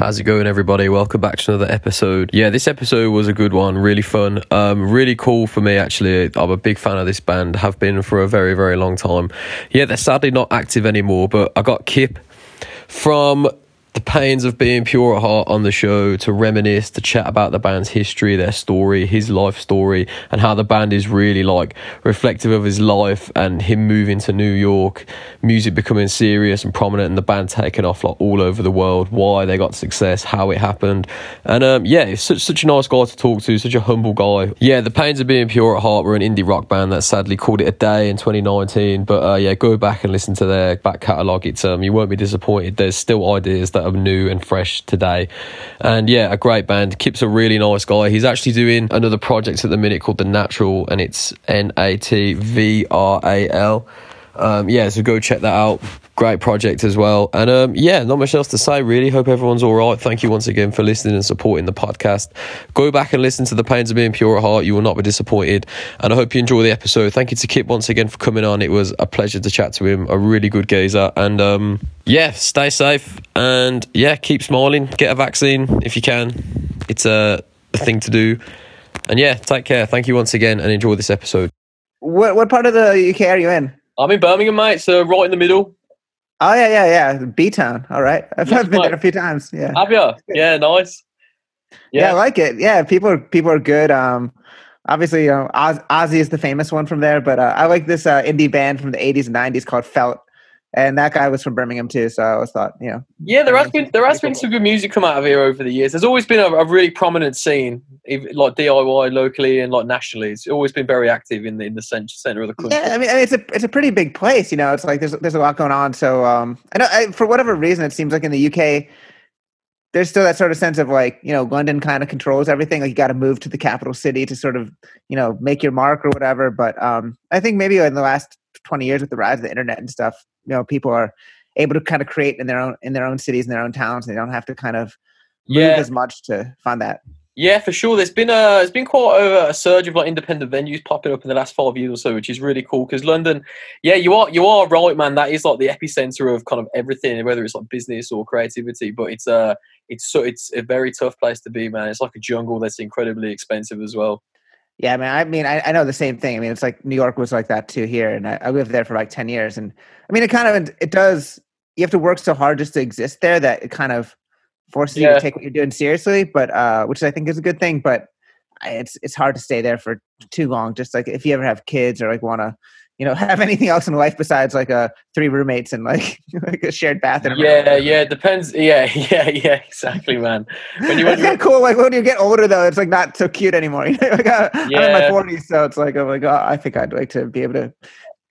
How's it going, everybody? Welcome back to another episode. Yeah, this episode was a good one, really fun, um, really cool for me. Actually, I'm a big fan of this band, have been for a very, very long time. Yeah, they're sadly not active anymore, but I got Kip from the pains of being pure at heart on the show to reminisce, to chat about the band's history, their story, his life story, and how the band is really like reflective of his life and him moving to New York, music becoming serious and prominent, and the band taking off like all over the world, why they got success, how it happened. And um, yeah, it's such, such a nice guy to talk to, such a humble guy. Yeah, the pains of being pure at heart were an indie rock band that sadly called it a day in 2019. But uh, yeah, go back and listen to their back catalogue. It's um, you won't be disappointed. There's still ideas that are new and fresh today. And yeah, a great band. Kip's a really nice guy. He's actually doing another project at the minute called The Natvral, and it's N A T V R A L. Um, yeah, so go check that out. Great project as well. And um, yeah, not much else to say really. Hope everyone's all right. Thank you once again for listening and supporting the podcast. Go back and listen to The Pains of Being Pure at Heart. You will not be disappointed. And I hope you enjoy the episode. Thank you to Kip once again for coming on. It was a pleasure to chat to him. A really good gazer. And um, yeah, stay safe. And yeah, keep smiling. Get a vaccine if you can. It's a, a thing to do. And yeah, take care. Thank you once again and enjoy this episode. What what part of the UK are you in? I'm in Birmingham, mate. So right in the middle. Oh yeah, yeah, yeah. B Town. All right. I've, Yes, I've been mate. there a few times. Yeah. Have you? Yeah, nice. yeah. I like it. Yeah, people are people are good. Um, obviously, you know, Oz, Ozzy is the famous one from there, but uh, I like this uh, indie band from the '80s and '90s called Felt, and that guy was from Birmingham too. So I always thought, you know, Yeah, there has Yeah, been there has been some good music come out of here over the years. There's always been a, a really prominent scene, like DIY locally and like nationally. It's always been very active in the in the cent- center of the country. yeah. I mean, I mean, it's a it's a pretty big place. You know, it's like there's there's a lot going on. So um, I know I, for whatever reason, it seems like in the UK. There's still that sort of sense of like, you know, London kind of controls everything. Like you got to move to the capital city to sort of, you know, make your mark or whatever. But um, I think maybe in the last 20 years with the rise of the internet and stuff, you know, people are able to kind of create in their own in their own cities in their own towns. They don't have to kind of move Yeah, as much to find that. yeah, for sure. There's been a there's been quite a, a surge of like independent venues popping up in the last five years or so, which is really cool. Because London, yeah, you are you are right, man. That is like the epicenter of kind of everything, whether it's like business or creativity. But it's a it's so it's a very tough place to be, man. It's like a jungle that's incredibly expensive as well. Yeah, I mean, I mean, I, I know the same thing. I mean, it's like New York was like that too here, and I, I lived there for like ten years, and I mean, it kind of it does. You have to work so hard just to exist there that it kind of forces you to take what you're doing seriously. But uh, which I think is a good thing. But it's it's hard to stay there for too long. Just like if you ever have kids or like want to, you know, have anything else in life besides like a three roommates and like like a shared bathroom. Yeah, yeah, it depends. Yeah, yeah, yeah, exactly, man. When you It's kind of cool. Like when you get older, though, it's like not so cute anymore. You know, like, uh, I'm in my 40s, so it's like I'm like, oh, I think I'd like to be able to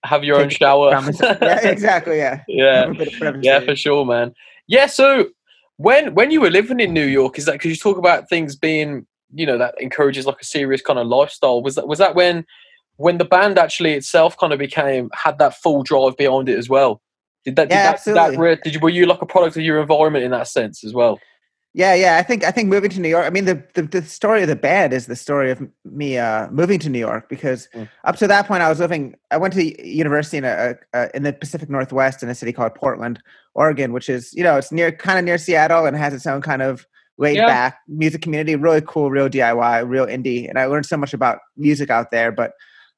have your own shower. Yeah, exactly. Yeah. yeah, Have a bit of privacy. yeah, for sure, man. Yeah, so when when you were living in New York, is that because you talk about things being, you know, that encourages like a serious kind of lifestyle? Was that was that when when the band actually itself kind of became had that full drive behind it as well? Did that? Did that, did that absolutely. re- did you, were you like a product of your environment in that sense as well? Yeah, yeah. I think I think moving to New York. I mean, the the, the story of the band is the story of me uh, moving to New York because Mm. up to that point, I was living. I went to university in a, a, in the Pacific Northwest in a city called Portland, Oregon, which is you know it's near kind of near Seattle and has its own kind of laid Yeah. back music community. Really cool, real DIY, real indie, and I learned so much about music out there. But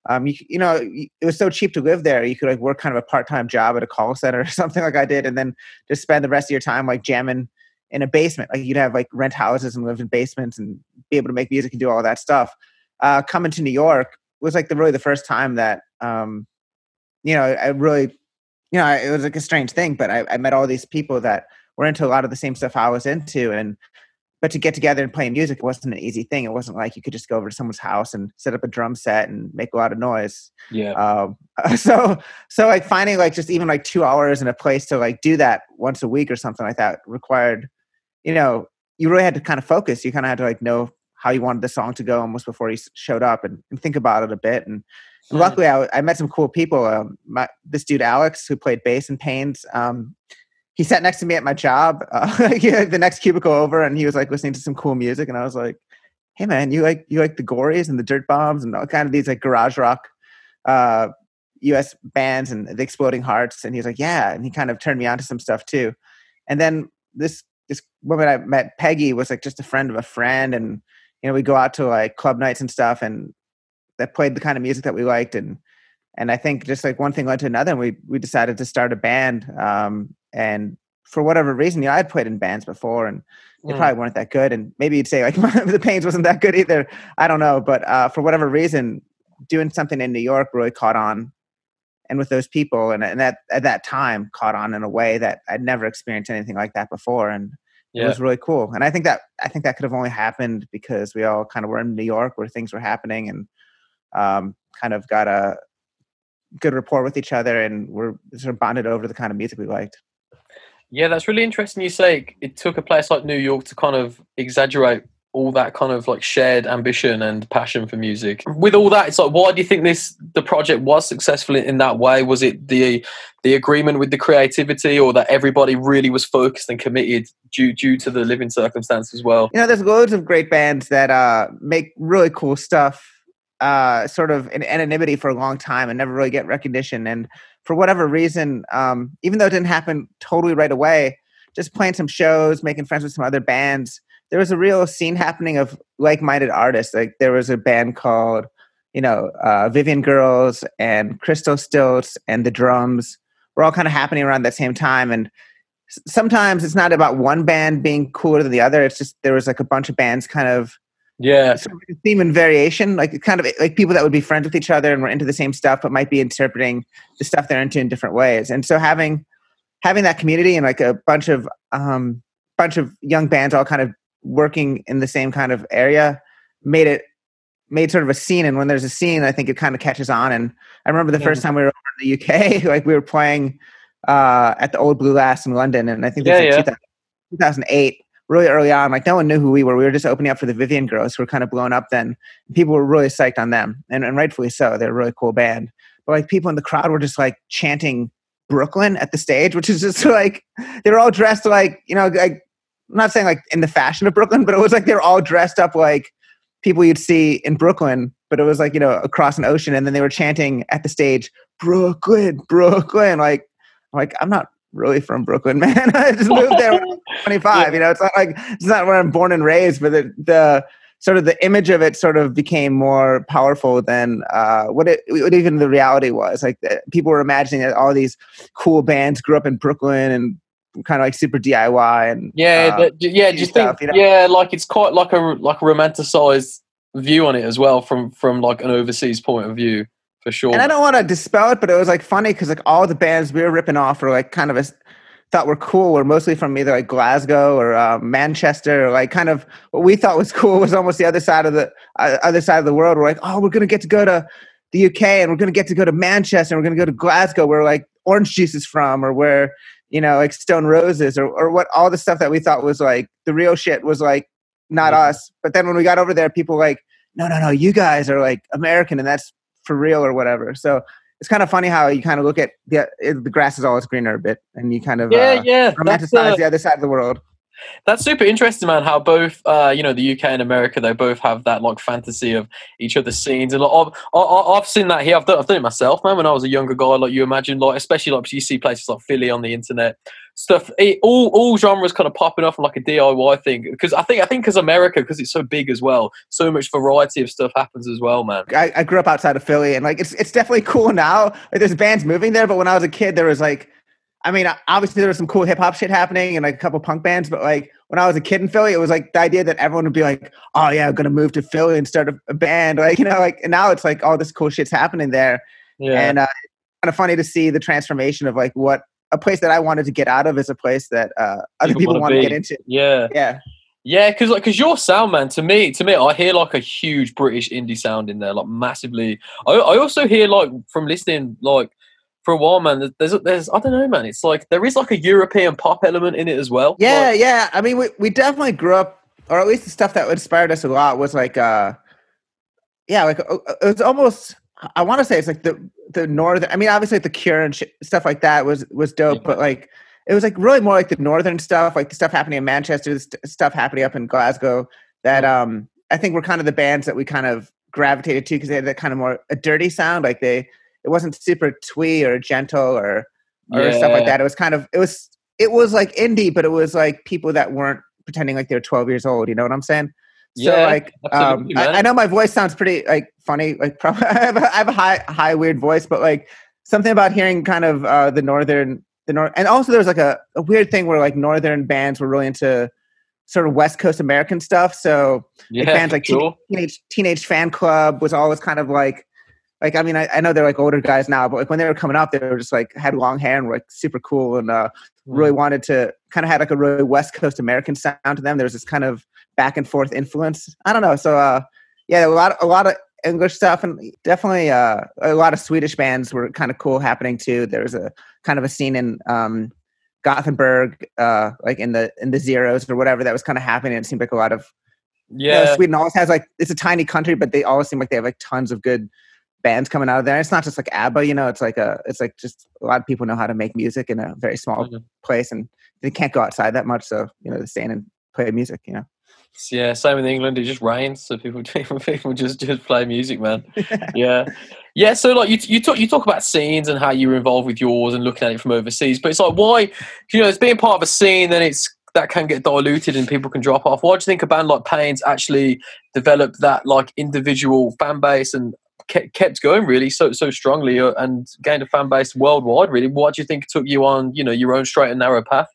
um, you, you know, it was so cheap to live there. You could like work kind of a part time job at a call center or something like I did, and then just spend the rest of your time like jamming in a basement. Like you'd have like rent houses and live in basements and be able to make music and do all that stuff. Uh, coming to New York was like the really the first time that um, you know I really you know it was like a strange thing, but I, I met all these people that were into a lot of the same stuff I was into, and but to get together and play music wasn't an easy thing. It wasn't like you could just go over to someone's house and set up a drum set and make a lot of noise. Yeah, um, so so like finding like just even like two hours in a place to like do that once a week or something like that required you know you really had to kind of focus. You kind of had to like know how you wanted the song to go almost before you showed up and, and think about it a bit. And, and luckily I, I met some cool people. Um, my, this dude alex who played bass in pains um, he sat next to me at my job uh, the next cubicle over and he was like listening to some cool music and i was like hey man you like you like the gories and the Dirtbombs and all kind of these like garage rock uh, U.S. bands and the Exploding Hearts, and he was like, "Yeah," and he kind of turned me on to some stuff too. And then this this woman I met, Peggy, was like just a friend of a friend, and you know we go out to like club nights and stuff, and that played the kind of music that we liked, and and I think just like one thing led to another, and we we decided to start a band. Um, and for whatever reason, you know, I had played in bands before, and they mm. probably weren't that good. And maybe you'd say like the Pains wasn't that good either. I don't know, but uh, for whatever reason, doing something in New York really caught on, and with those people, and, and that at that time caught on in a way that I'd never experienced anything like that before, and yeah. it was really cool. And I think that I think that could have only happened because we all kind of were in New York where things were happening, and um, kind of got a good rapport with each other, and we're sort of bonded over the kind of music we liked. Yeah, that's really interesting. You say it took a place like New York to kind of exaggerate all that kind of like shared ambition and passion for music. With all that, it's like, why do you think this the project was successful in that way? Was it the the agreement with the creativity, or that everybody really was focused and committed due due to the living circumstance as well? You know, there's loads of great bands that uh, make really cool stuff uh, sort of in anonymity for a long time and never really get recognition. And for whatever reason, um, even though it didn't happen totally right away, just playing some shows, making friends with some other bands, there was a real scene happening of like-minded artists. Like there was a band called, you know, uh, Vivian Girls and Crystal Stilts and the Drums were all kind of happening around that same time. And sometimes it's not about one band being cooler than the other. It's just there was like a bunch of bands kind of yeah. Of theme and variation, like kind of like people that would be friends with each other and were into the same stuff, but might be interpreting the stuff they're into in different ways. And so having having that community and like a bunch of um bunch of young bands all kind of working in the same kind of area made it made sort of a scene and when there's a scene i think it kind of catches on and i remember the yeah. first time we were over in the uk like we were playing uh at the old Blue Last in london and i think this yeah, like yeah. 2008 really early on, like no one knew who we were. We were just opening up for the Vivian Girls, who were kind of blown up then. People were really psyched on them, and, and rightfully so. They're a really cool band. But like people in the crowd were just like chanting Brooklyn at the stage, which is just like they were all dressed like you know, like I'm not saying like in the fashion of Brooklyn, but it was like they were all dressed up like people you'd see in Brooklyn, but it was like you know across an ocean, and then they were chanting at the stage Brooklyn, Brooklyn. Like, like I'm not really from Brooklyn, man. I just moved there when I was 25. Yeah. You know, it's not like it's not where I'm born and raised, but the, the sort of the image of it sort of became more powerful than uh, what it what even the reality was. Like the, people were imagining that all these cool bands grew up in Brooklyn and kind of like super DIY and yeah, uh, yeah. Just stuff, think, you know? yeah, like it's quite like a like a romanticized view on it as well from from like an overseas point of view for sure. And I don't want to dispel it, but it was like funny because like all the bands we were ripping off were like kind of a, thought were cool were mostly from either like Glasgow or uh, Manchester or like kind of what we thought was cool was almost the other side of the uh, other side of the world. We're like, oh, we're gonna get to go to the UK and we're gonna get to go to Manchester and we're gonna go to Glasgow where like Orange Juice is from or where you know like Stone Roses or or what all the stuff that we thought was like the real shit was like not yeah. us. But then when we got over there, people like, no, no, no, you guys are like American and that's for real or whatever. So it's kind of funny how you kind of look at the the grass is always greener a bit, and you kind of yeah uh, yeah romanticize uh, the other side of the world. That's super interesting, man. How both, uh, you know, the UK and America, they both have that like fantasy of each other's scenes, and like, I've, I've seen that here. I've done, I've done it myself, man. When I was a younger guy, like you imagine, like especially like you see places like Philly on the internet, stuff. It, all all genres kind of popping off like a DIY thing. Because I think I think because America, because it's so big as well, so much variety of stuff happens as well, man. I, I grew up outside of Philly, and like it's it's definitely cool now. Like, there's bands moving there, but when I was a kid, there was like I mean, obviously there was some cool hip hop shit happening and like a couple punk bands, but like when I was a kid in Philly, it was like the idea that everyone would be like, "Oh yeah, I'm gonna move to Philly and start a, band," like you know, like and now it's like all this cool shit's happening there, yeah. and uh, kind of funny to see the transformation of like what a place that I wanted to get out of is a place that uh, other people, people want to get into. Yeah, yeah. Yeah, because like, cause your sound, man, to me, to me, I hear like a huge British indie sound in there, like massively. I, I also hear like from listening, like for a while, man. There's, there's, I don't know, man. It's like there is like a European pop element in it as well. Yeah, like, yeah. I mean, we we definitely grew up, or at least the stuff that inspired us a lot was like, uh, yeah, like it was almost. I want to say it's like the the northern. I mean, obviously like the Cure and sh- stuff like that was was dope, yeah. but like it was like really more like the northern stuff, like the stuff happening in Manchester, the st- stuff happening up in Glasgow. That um, I think were kind of the bands that we kind of gravitated to because they had that kind of more a dirty sound, like they it wasn't super twee or gentle or or yeah. stuff like that. It was kind of it was it was like indie, but it was like people that weren't pretending like they were 12 years old. You know what I'm saying? So Yeah, like, um, I. I know my voice sounds pretty like funny. Like, probably I have a, I have a high, high weird voice, but like something about hearing kind of uh, the northern, the north, and also there's like a, a weird thing where like northern bands were really into sort of West Coast American stuff. So yeah, bands like sure. teenage teenage Fanclub was always kind of like like I mean I, I know they're like older guys now, but like when they were coming up, they were just like had long hair and were like super cool and uh, really wanted to kind of had like a really West Coast American sound to them. There was this kind of back and forth influence. I don't know. So uh, yeah, a lot a lot of English stuff and definitely uh, a lot of Swedish bands were kind of cool happening too. There was a kind of a scene in um, Gothenburg, uh, like in the in the zeros or whatever that was kind of happening. It seemed like a lot of you know, Yeah, Sweden always has like it's a tiny country, but they always seem like they have like tons of good bands coming out of there. It's not just like ABBA, you know. It's like a it's like just a lot of people know how to make music in a very small Mhm. place, and they can't go outside that much. So you know, they stay in and play music. You know. Yeah. Same in England. It just rains, so people people just just play music, man. yeah yeah so like you, you talk you talk about scenes and how you were involved with yours and looking at it from overseas but it's like why you know it's being part of a scene then it's that can get diluted and people can drop off why do you think a band like Pains actually developed that like individual fan base and kept, kept going really so so strongly uh, and gained a fan base worldwide really what do you think took you on you know your own straight and narrow path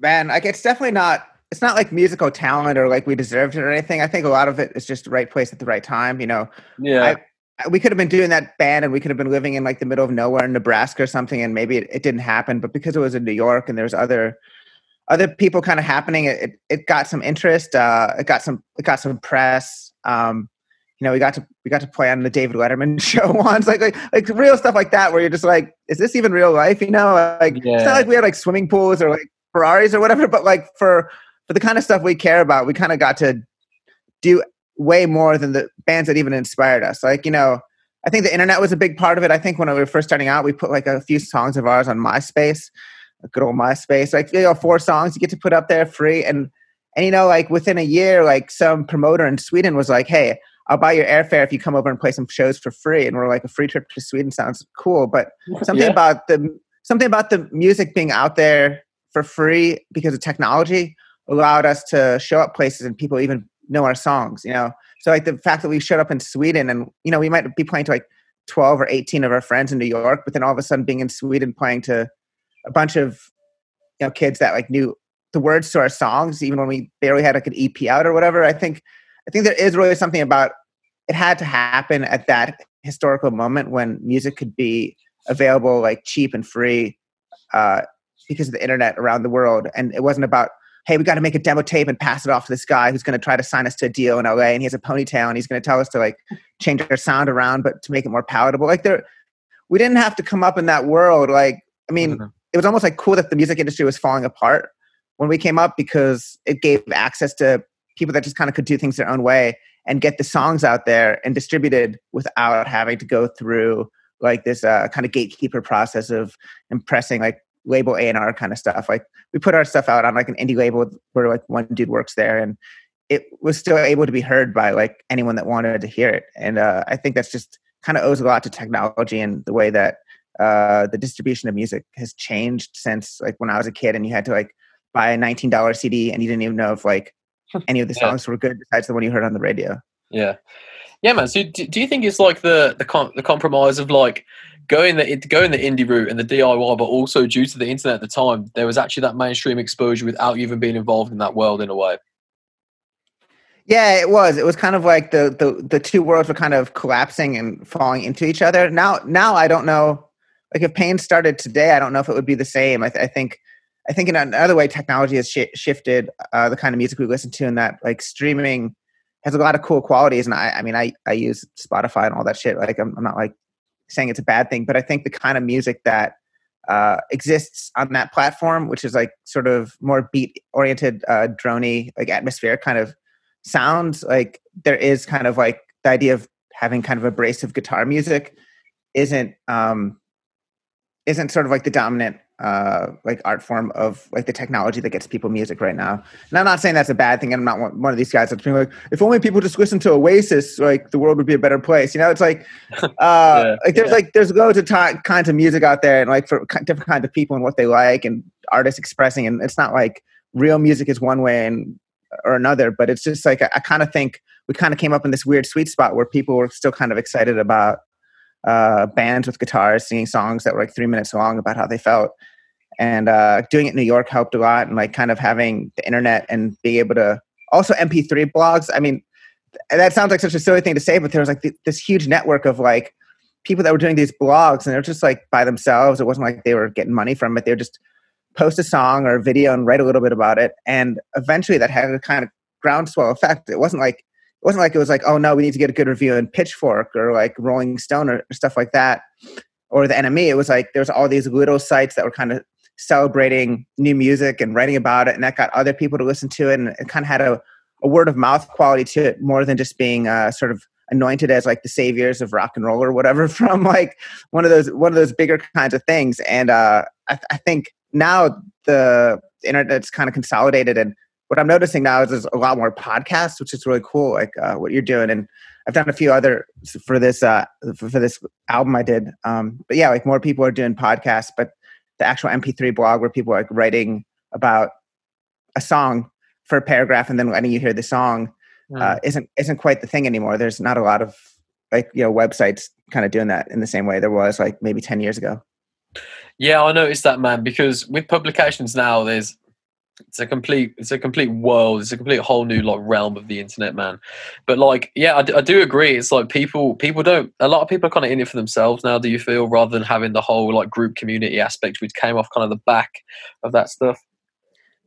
Man, like it's definitely not. It's not like musical talent or like we deserved it or anything. I think a lot of it is just the right place at the right time. You know, yeah we could have been doing that band and we could have been living in like the middle of nowhere in Nebraska or something, and maybe it, it didn't happen. But because it was in New York and there's other other people kind of happening, it, it it got some interest. Uh, it got some it got some press. Um, you know, we got to we got to play on the David Letterman show once, like like like real stuff like that, where you're just like, is this even real life? You know, like it's not like we had like swimming pools or like Ferraris or whatever, but like for for the kind of stuff we care about, we kind of got to do way more than the bands that even inspired us. Like, you know, I think the internet was a big part of it. I think when we were first starting out, we put like a few songs of ours on MySpace, a good old MySpace. Like, you know, four songs you get to put up there free. And and you know, like within a year, like some promoter in Sweden was like, Hey, I'll buy your airfare if you come over and play some shows for free. And we're like, a free trip to Sweden sounds cool. But something Yeah. about the something about the music being out there for free because of technology allowed us to show up places and people even know our songs you know? So like the fact that we showed up in sweden and you know we might be playing to like 12 or 18 of our friends in new york but then all of a sudden being in sweden playing to a bunch of you know kids that like knew the words to our songs even when we barely had like an ep out or whatever i think i think there is really something about it had to happen at that historical moment when music could be available like cheap and free uh, because of the internet around the world and it wasn't about hey we got to make a demo tape and pass it off to this guy who's going to try to sign us to a deal in la and he has a ponytail and he's going to tell us to like change our sound around but to make it more palatable like there we didn't have to come up in that world like i mean Mhm. it was almost like cool that the music industry was falling apart when we came up because it gave access to people that just kind of could do things their own way and get the songs out there and distributed without having to go through like this uh, kind of gatekeeper process of impressing like label A and R kind of stuff. Like we put our stuff out on like an indie label where like one dude works there, and it was still able to be heard by like anyone that wanted to hear it. And uh, I think that's just kind of owes a lot to technology and the way that uh, the distribution of music has changed since like when I was a kid and you had to like buy a nineteen dollar CD and you didn't even know if like any of the Yeah. songs were good besides the one you heard on the radio. Yeah, yeah, man. So, do, do you think it's like the the com- the compromise of like going the going the indie route and the DIY, but also due to the internet at the time, there was actually that mainstream exposure without even being involved in that world in a way. Yeah, it was. It was kind of like the the the two worlds were kind of collapsing and falling into each other. Now, now I don't know. Like if Pain started today, I don't know if it would be the same. I, th- I think, I think in another way, technology has shi shifted uh, the kind of music we listen to, and that like streaming has a lot of cool qualities. And I, I mean, I I use Spotify and all that shit. Like I'm, I'm not like saying it's a bad thing, but I think the kind of music that uh, exists on that platform, which is like sort of more beat oriented, uh, drony, like atmospheric kind of sounds like there is kind of like the idea of having kind of abrasive guitar music isn't um isn't sort of like the dominant uh, like art form of like the technology that gets people music right now. And I'm not saying that's a bad thing. I'm not one, one of these guys that's being like, if only people just listen to Oasis, like the world would be a better place. You know, it's like, uh, yeah, like there's yeah. like there's loads of t- kinds of music out there, and like for different kinds of people and what they like, and artists expressing. And it's not like real music is one way and or another, but it's just like I, I kind of think we kind of came up in this weird sweet spot where people were still kind of excited about uh, bands with guitars singing songs that were like three minutes long about how they felt. And uh, doing it in New York helped a lot, and like kind of having the internet and being able to also MP3 blogs. I mean, that sounds like such a silly thing to say, but there was like th- this huge network of like people that were doing these blogs, and they were just like by themselves. It wasn't like they were getting money from it. They were just post a song or a video and write a little bit about it. And eventually, that had a kind of groundswell effect. It wasn't like it wasn't like it was like, oh no, we need to get a good review in Pitchfork or like Rolling Stone or stuff like that, or the NME. It was like there was all these little sites that were kind of celebrating new music and writing about it, and that got other people to listen to it, and it kind of had a, a word of mouth quality to it more than just being uh, sort of anointed as like the saviors of rock and roll or whatever from like one of those one of those bigger kinds of things. And uh, I, I think now the internet's kind of consolidated and what I'm noticing now is there's a lot more podcasts, which is really cool. Like uh, what you're doing, and I've done a few other for this uh, for, for this album I did. Um, but yeah, like more people are doing podcasts, but the actual MP3 blog where people are like writing about a song for a paragraph and then letting you hear the song mm. uh, isn't isn't quite the thing anymore. There's not a lot of like you know websites kind of doing that in the same way there was like maybe 10 years ago. Yeah, I noticed that, man. Because with publications now, there's it's a complete it's a complete world. It's a complete whole new like realm of the internet man. But like yeah I, d- I do agree. It's like people people don't a lot of people are kind of in it for themselves now do you feel rather than having the whole like group community aspect which came off kind of the back of that stuff?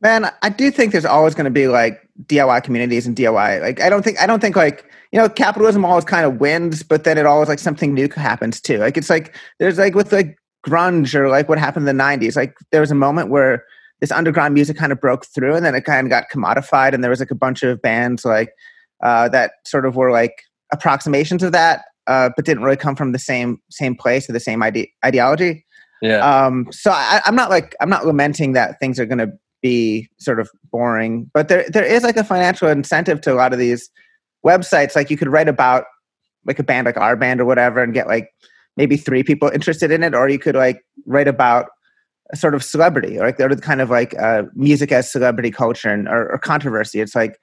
Man i do think there's always going to be like diy communities and diy like i don't think i don't think like you know capitalism always kind of wins but then it always like something new happens too. Like it's like there's like with like grunge or like what happened in the 90s like there was a moment where this underground music kind of broke through and then it kind of got commodified and there was like a bunch of bands like uh, that sort of were like approximations of that uh, but didn't really come from the same same place or the same ide- ideology. Yeah. Um, so I, i'm not like i'm not lamenting that things are going to be sort of boring but there there is like a financial incentive to a lot of these websites. Like you could write about like a band like our band or whatever and get like maybe three people interested in it or you could like write about sort of celebrity, or like they're kind of like uh, music as celebrity culture and or, or, controversy. It's like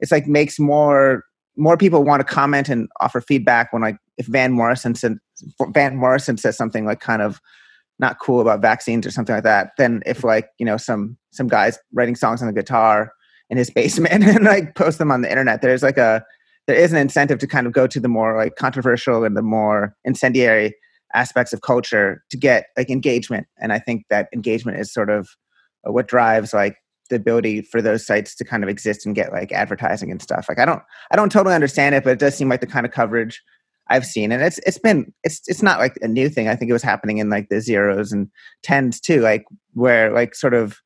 it's like makes more more people want to comment and offer feedback when like if Van Morrison said, Van Morrison says something like kind of not cool about vaccines or something like that than if like you know some some guys writing songs on the guitar in his basement and like post them on the internet. There's like a there is an incentive to kind of go to the more like controversial and the more incendiary aspects of culture to get like engagement and i think that engagement is sort of uh, what drives like the ability for those sites to kind of exist and get like advertising and stuff. Like i don't i don't totally understand it but it does seem like the kind of coverage i've seen and it's it's been it's it's not like a new thing. I think it was happening in like the zeros and tens too like where like sort of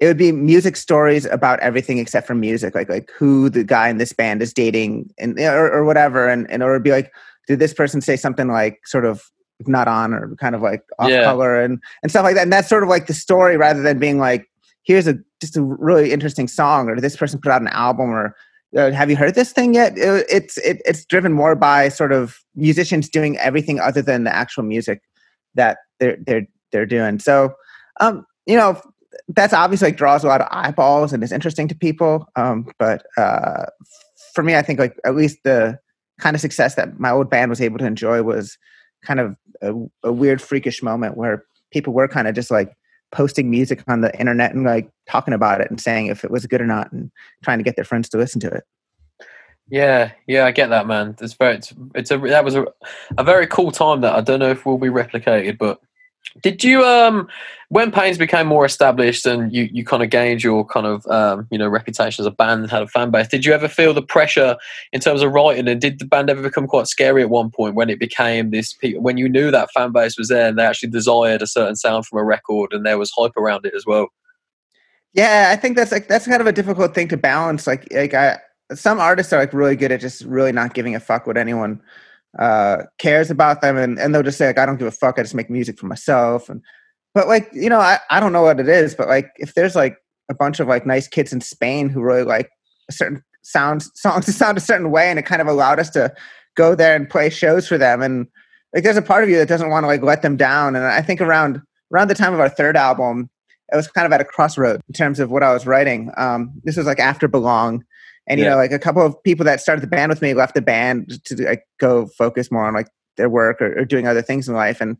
it would be music stories about everything except for music like like who the guy in this band is dating and or, or whatever and, and it would be like did this person say something like sort of not on or kind of like off yeah. color and and stuff like that. And that's sort of like the story rather than being like, here's a just a really interesting song or this person put out an album or uh, have you heard this thing yet? It, it's it, it's driven more by sort of musicians doing everything other than the actual music that they're they're they're doing. So, um, you know, that's obviously like draws a lot of eyeballs and is interesting to people. Um, but uh, for me, I think like at least the kind of success that my old band was able to enjoy was kind of a, a weird freakish moment where people were kind of just like posting music on the internet and like talking about it and saying if it was good or not and trying to get their friends to listen to it. Yeah, yeah, I get that, man. It's very, it's, it's a that was a, a very cool time that I don't know if will be replicated, but did you um when Pains became more established and you, you kind of gained your kind of um, you know reputation as a band and had a fan base, did you ever feel the pressure in terms of writing? And did the band ever become quite scary at one point when it became this when you knew that fan base was there and they actually desired a certain sound from a record and there was hype around it as well? Yeah, I think that's like that's kind of a difficult thing to balance. Like like I some artists are like really good at just really not giving a fuck what anyone uh, cares about them, and, and they'll just say like, "I don't give a fuck. I just make music for myself." And but like you know, I I don't know what it is, but like if there's like a bunch of like nice kids in Spain who really like a certain sound songs to sound a certain way, and it kind of allowed us to go there and play shows for them. And like, there's a part of you that doesn't want to like let them down. And I think around around the time of our third album, it was kind of at a crossroad in terms of what I was writing. Um, this was like after Belong, and you yeah. know, like a couple of people that started the band with me left the band to like go focus more on like their work or, or doing other things in life, and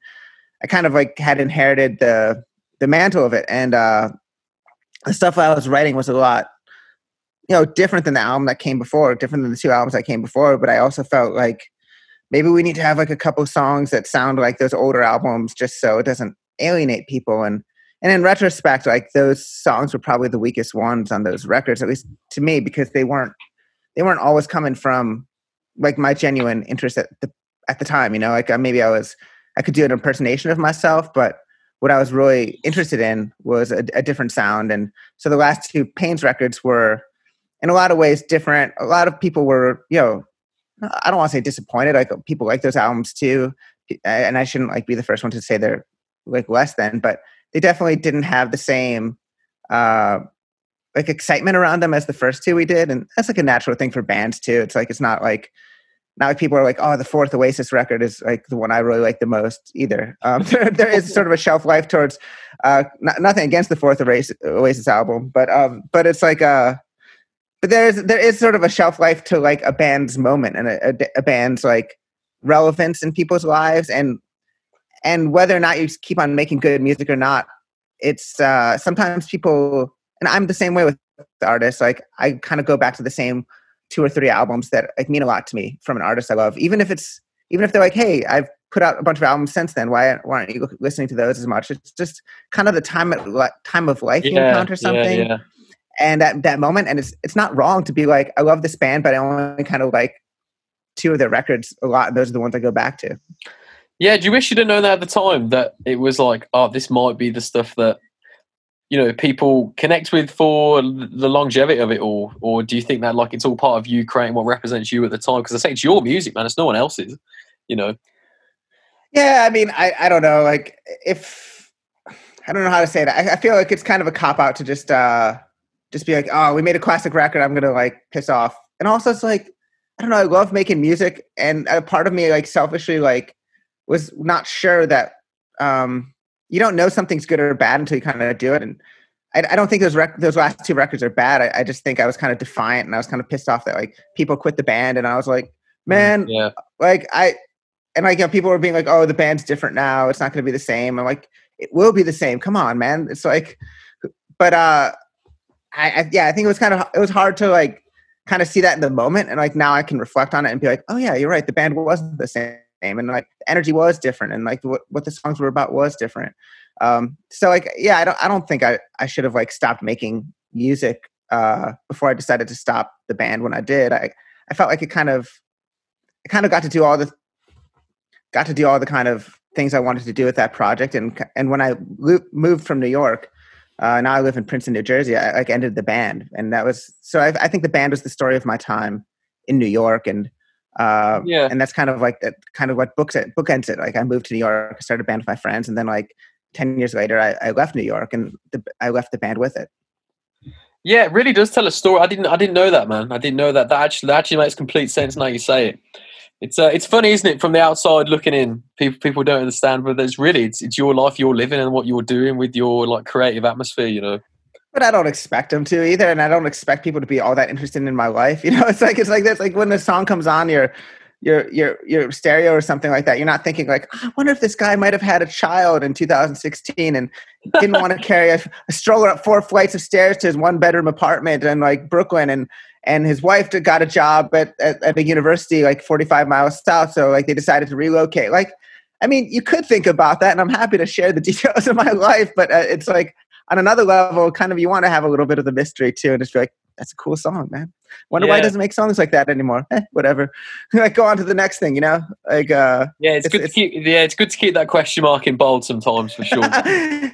I kind of like had inherited the the mantle of it, and uh, the stuff I was writing was a lot you know different than the album that came before different than the two albums that came before. But i also felt like maybe we need to have like a couple songs that sound like those older albums just so it doesn't alienate people. And and in retrospect like those songs were probably the weakest ones on those records at least to me because they weren't they weren't always coming from like my genuine interest at the at the time you know like uh, maybe i was i could do an impersonation of myself but what i was really interested in was a, a different sound and so the last two pains records were in a lot of ways different. A lot of people were, you know, I don't want to say disappointed. Like people like those albums too, and I shouldn't like be the first one to say they're like less than, but they definitely didn't have the same uh like excitement around them as the first two we did, and that's like a natural thing for bands too. It's like it's not like like people are like, oh, the fourth Oasis record is like the one I really like the most either. Um, there, there is sort of a shelf life towards uh, n- nothing against the fourth Oasis, album, but um, but it's like uh, but there's there is sort of a shelf life to like a band's moment and a, a, a band's like relevance in people's lives and and whether or not you keep on making good music or not it's uh sometimes people and i'm the same way with the artists like i kind of go back to the same two or three albums that like mean a lot to me from an artist i love even if it's even if they're like hey i've put out a bunch of albums since then why, why aren't you listening to those as much? It's just kind of the time time of life yeah, you encounter something yeah, yeah and at that moment and it's it's not wrong to be like i love this band but i only kind of like two of their records a lot and those are the ones i go back to yeah do you wish you'd have known that at the time that it was like oh this might be the stuff that you know people connect with for the longevity of it all or do you think that like it's all part of you creating what represents you at the time because i say it's your music man it's no one else's you know yeah i mean i i don't know like if i don't know how to say that i, I feel like it's kind of a cop out to just uh just be like, oh, we made a classic record. I'm gonna like piss off. And also, it's like, I don't know. I love making music, and a part of me, like selfishly, like was not sure that um, you don't know something's good or bad until you kind of do it. And I, I don't think those rec- those last two records are bad. I, I, just think I was kind of defiant, and I was kind of pissed off that like people quit the band, and I was like, mm, man, yeah. like I and like you know, people were being like, oh, the band's different now. It's not going to be the same. I'm like, it will be the same. Come on, man. It's like, but uh I, I, yeah, I think it was kind of it was hard to like kind of see that in the moment, and like now I can reflect on it and be like, oh yeah, you're right. The band wasn't the same, and like the energy was different, and like what what the songs were about was different. Um, so like yeah, I don't I don't think I I should have like stopped making music uh, before I decided to stop the band. When I did, I I felt like it kind of I kind of got to do all the got to do all the kind of things I wanted to do with that project, and and when I lo- moved from New York uh, now I live in Princeton, New Jersey. I like ended the band, and that was so. I, I think the band was the story of my time in New York, and uh, yeah, and that's kind of like that, kind of what books it, bookends it. Like I moved to New York, I started a band with my friends, and then like ten years later, I, I left New York, and the, I left the band with it. Yeah, it really does tell a story. I didn't, I didn't know that, man. I didn't know that. That actually, that actually makes complete sense now you say it it's uh, it's funny, isn't it? From the outside looking in, people people don't understand, but it's really it's, it's your life you're living and what you're doing with your like creative atmosphere, you know. But I don't expect them to either, and I don't expect people to be all that interested in my life. You know, it's like it's like this. Like when the song comes on your your your your stereo or something like that, you're not thinking like, oh, I wonder if this guy might have had a child in 2016 and didn't want to carry a, a stroller up four flights of stairs to his one bedroom apartment in like Brooklyn and and his wife got a job at, at, at a university like 45 miles south so like they decided to relocate like i mean you could think about that and i'm happy to share the details of my life but uh, it's like on another level kind of you want to have a little bit of the mystery too and just be like that's a cool song man Wonder why he doesn't make songs like that anymore. Eh, whatever. like go on to the next thing, you know? Like uh Yeah, it's, It's- good it's- to keep. Yeah, it's good to keep that question mark in bold sometimes for sure.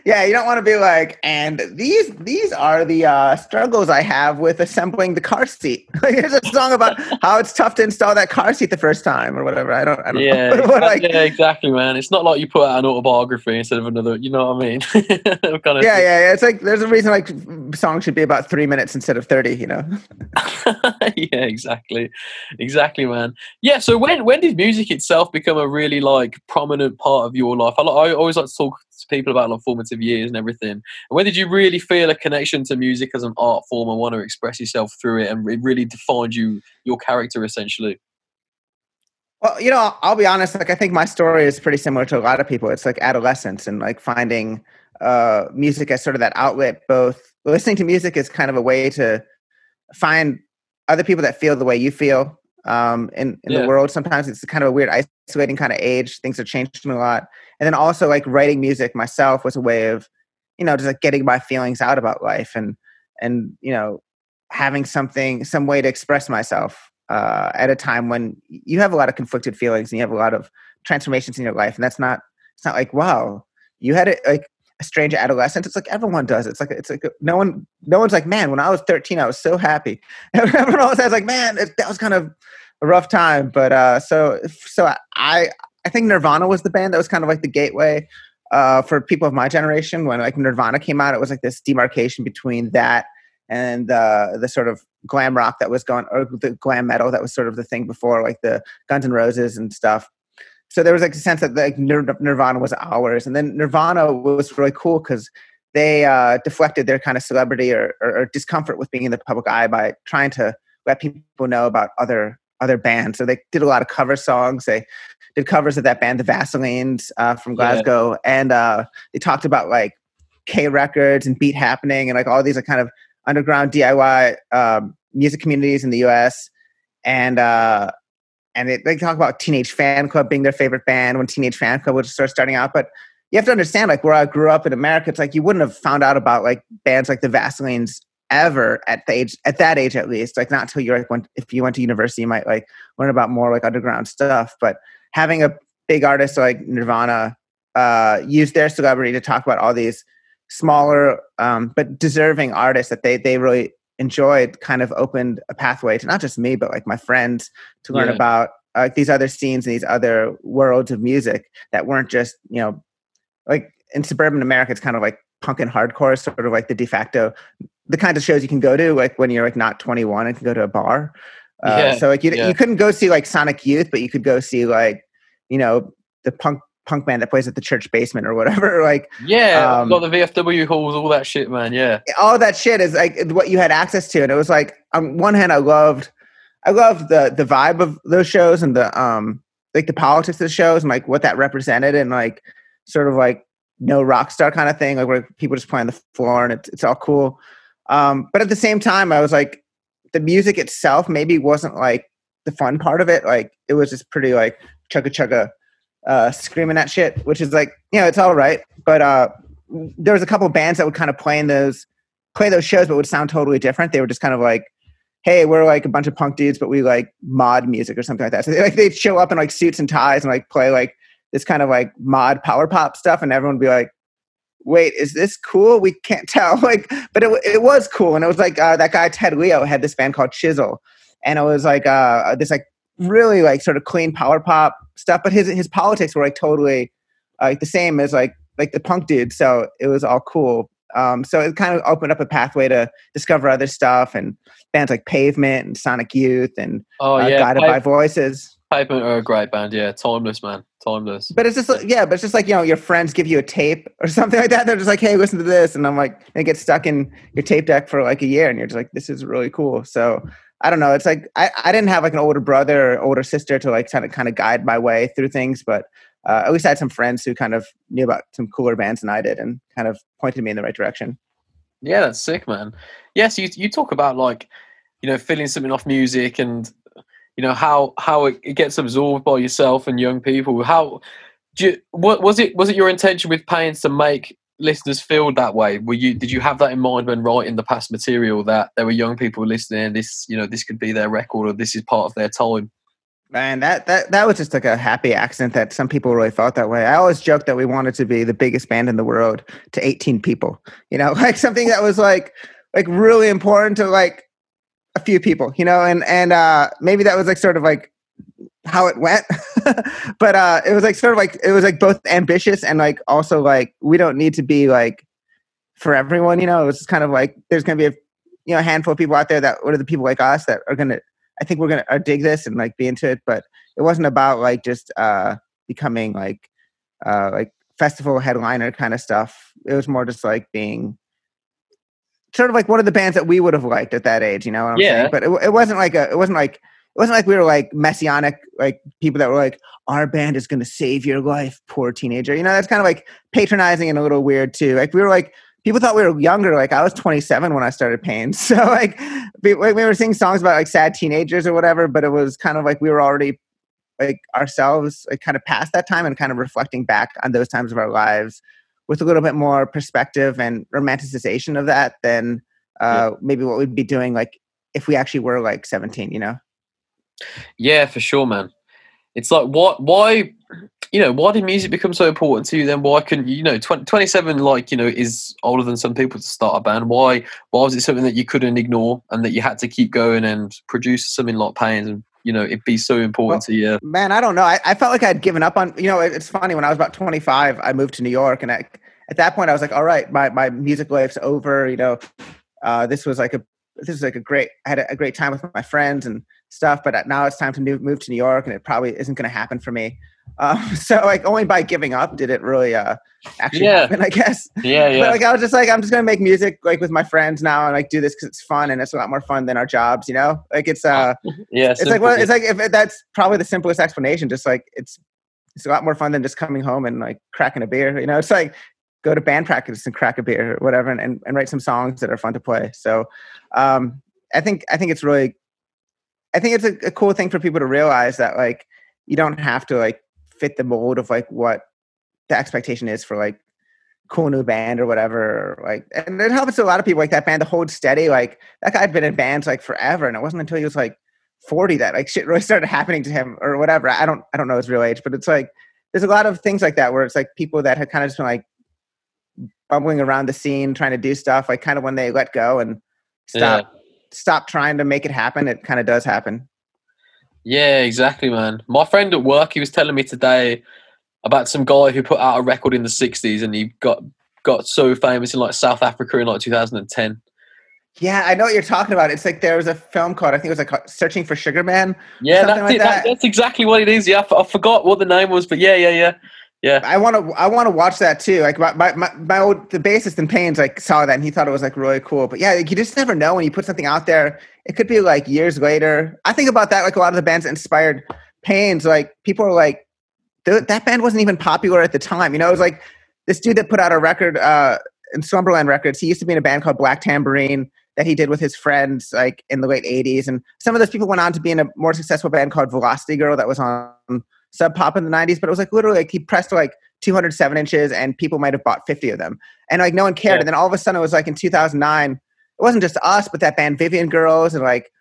yeah, you don't want to be like, and these these are the uh, struggles I have with assembling the car seat. Like, Here's a song about how it's tough to install that car seat the first time or whatever. I don't, I don't yeah, know. But, like, yeah, exactly, man. It's not like you put out an autobiography instead of another. You know what I mean? kind of yeah, yeah, yeah. It's like there's a reason like songs should be about three minutes instead of thirty. You know. yeah, exactly, exactly, man. Yeah. So when when did music itself become a really like prominent part of your life? I, I always like to talk to people about like formative years and everything. And when did you really feel a connection to music as an art form and want to express yourself through it, and it really defined you your character essentially? Well, you know, I'll, be honest. Like, I think my story is pretty similar to a lot of people. It's like adolescence and like finding uh, music as sort of that outlet. Both listening to music is kind of a way to find other people that feel the way you feel um, in in Yeah. the world. Sometimes it's kind of a weird, isolating kind of age. Things have changed me a lot. And then also, like writing music myself was a way of, you know, just like getting my feelings out about life and and you know having something, some way to express myself uh, at a time when you have a lot of conflicted feelings and you have a lot of transformations in your life, and that's not. It's not like wow, you had it like strange adolescence. It's like everyone does. It's like it's like no one, no one's like, man. When I was thirteen, I was so happy. Everyone always says like, man, it, that was kind of a rough time. But uh, so so I I think Nirvana was the band that was kind of like the gateway uh, for people of my generation. When like Nirvana came out, it was like this demarcation between that and uh, the sort of glam rock that was going, or the glam metal that was sort of the thing before, like the Guns N' Roses and stuff. So there was like a sense that like Nir- Nirvana was ours, and then Nirvana was really cool because they uh, deflected their kind of celebrity or, or, or discomfort with being in the public eye by trying to let people know about other other bands. So they did a lot of cover songs. They did covers of that band, the Vaselines uh, from Yeah. Glasgow, and uh, they talked about like K Records and Beat Happening and like all these like kind of underground DIY um, music communities in the U.S. And uh, and it, they talk about Teenage Fanclub being their favorite band when Teenage Fanclub was of starting out. But you have to understand, like where I grew up in America, it's like you wouldn't have found out about like bands like the Vaselines ever at the age at that age at least. Like not until you're like went if you went to university, you might like learn about more like underground stuff. But having a big artist like Nirvana uh, use their celebrity to talk about all these smaller um, but deserving artists that they they really enjoyed kind of opened a pathway to not just me but like my friends to learn Yeah. about uh, these other scenes and these other worlds of music that weren't just you know like in suburban America it's kind of like punk and hardcore is sort of like the de facto the kinds of shows you can go to like when you're like not 21 and can go to a bar uh, Yeah, so like you, yeah. you couldn't go see like Sonic Youth but you could go see like you know the punk punk band that plays at the church basement or whatever like Yeah, Um, got the VFW halls, all that shit, man. Yeah, all that shit is like what you had access to and it was like on one hand i loved i loved the the vibe of those shows and the um like the politics of the shows and like what that represented and like sort of like no rock star kind of thing like where people just play on the floor and it's, it's all cool um but at the same time i was like the music itself maybe wasn't like the fun part of it like it was just pretty like chugga chugga uh screaming that shit which is like you know it's all right. But uh there was a couple bands that would kind of play in those play those shows but would sound totally different. They were just kind of like hey we're like a bunch of punk dudes but we like mod music or something like that. So they, like they'd show up in like suits and ties and like play like this kind of like mod power pop stuff and everyone would be like wait is this cool? We can't tell. Like but it, it was cool. And it was like uh, that guy ted leo had this band called chisel. And it was like uh, this like really like sort of clean power pop stuff but his his politics were like totally like the same as like like the punk dude so it was all cool um, so it kind of opened up a pathway to discover other stuff and bands like pavement and sonic youth and oh uh, yeah, guided Pav- by voices Pavement are a great band. Yeah, timeless, man, timeless. but it's just like, yeah but it's just like you know your friends give you a tape or something like that they're just like hey listen to this and i'm like it gets stuck in your tape deck for like a year and you're just like this is really cool so i don't know it's like i, I didn't have like an older brother or older sister to like kind of kind of guide my way through things but uh, at least i had some friends who kind of knew about some cooler bands than i did and kind of pointed me in the right direction Yeah, that's sick, man. Yes, you you talk about like, you know, feeling something off music and you know how how it, it gets absorbed by yourself and young people. How do you, what was it was it your intention with Pains to make listeners feel that way? Were you did you have that in mind when writing the past material that there were young people listening? This you know this could be their record or this is part of their time. Man, that that that was just like a happy accident that some people really felt that way. I always joked that we wanted to be the biggest band in the world to 18 people. You know, like something that was like like really important to like a few people, you know, and and uh maybe that was like sort of like how it went. but uh it was like sort of like it was like both ambitious and like also like we don't need to be like for everyone, you know. It was kind of like there's gonna be a you know a handful of people out there that what are the people like us that are gonna I think we're gonna uh, dig this and like be into it, but it wasn't about like just uh becoming like uh like festival headliner kind of stuff. It was more just like being sort of like one of the bands that we would have liked at that age, you know what I'm Yeah. saying? But it, it wasn't like a it wasn't like it wasn't like we were like messianic like people that were like our band is going to save your life, poor teenager. You know, that's kind of like patronizing and a little weird too. Like we were like people thought we were younger. Like I was 27 when I started Pain, so like we, we were singing songs about like sad teenagers or whatever. But it was kind of like we were already like ourselves, like kind of past that time and kind of reflecting back on those times of our lives with a little bit more perspective and romanticization of that than uh, maybe what we'd be doing like if we actually were like 17. You know. Yeah, for sure, man. It's like what why you know why did music become so important to you then why couldn't you you know 20, 27 like you know is older than some people to start a band why why was it something that you couldn't ignore and that you had to keep going and produce something like pains and you know it'd be so important Well, to you Man, I don't know. I, I felt like I'd given up on. You know, it's funny. When I was about 25, I moved to New York, and I, at that point, I was like, "All right, my my music life's over." You know, uh, this was like a this was like a great. I had a, a great time with my friends and stuff, but now it's time to move, move to New York, and it probably isn't going to happen for me. Um, so, like, only by giving up did it really uh, actually Yeah. happen. I guess. yeah yeah But like, I was just like, I'm just going to make music like with my friends now, and like do this because it's fun, and it's a lot more fun than our jobs. You know, like it's uh yeah it's like well, it's like if that's probably the simplest explanation. Just like it's it's a lot more fun than just coming home and like cracking a beer. You know, it's like go to band practice and crack a beer or whatever, and, and, and write some songs that are fun to play. So um, I think I think it's really I think it's a, a cool thing for people to realize that like you don't have to like fit the mold of like what the expectation is for like cool new band or whatever or, like and it helps a lot of people like that band to hold steady like that guy had been in bands like forever and it wasn't until he was like 40 that like shit really started happening to him or whatever. I don't i don't know his real age but it's like there's a lot of things like that where it's like people that had kind of just been like bumbling around the scene trying to do stuff like kind of when they let go and stop stop trying to make it happen it kind of does happen Yeah, exactly, man. My friend at work, he was telling me today about some guy who put out a record in the '60s, and he got got so famous in like South Africa in like 2010. yeah i know what you're talking about it's like there was a film called i think it was like uh, searching for sugar man Yeah, that's like it. That- that. that's exactly what it is. Yeah, I, f- I forgot what the name was, but yeah, yeah, yeah, yeah. I want to. I want to watch that too. Like my, my, my, old the bassist in Pains like saw that and he thought it was like really cool. But yeah, like, you just never know when you put something out there. It could be like years later. I think about that like a lot of the bands that inspired Pains. Like people are like, th- that band wasn't even popular at the time. You know, it was like this dude that put out a record uh, in Slumberland Records. He used to be in a band called Black Tambourine that he did with his friends like in the late '80s. And some of those people went on to be in a more successful band called Velocity Girl that was on Sub Pop in the '90s. But it was like literally like he pressed like 207 inches and people might have bought 50 of them and like no one cared Yeah. and then all of a sudden it was like in 2009 it wasn't just us but that band vivian girls and like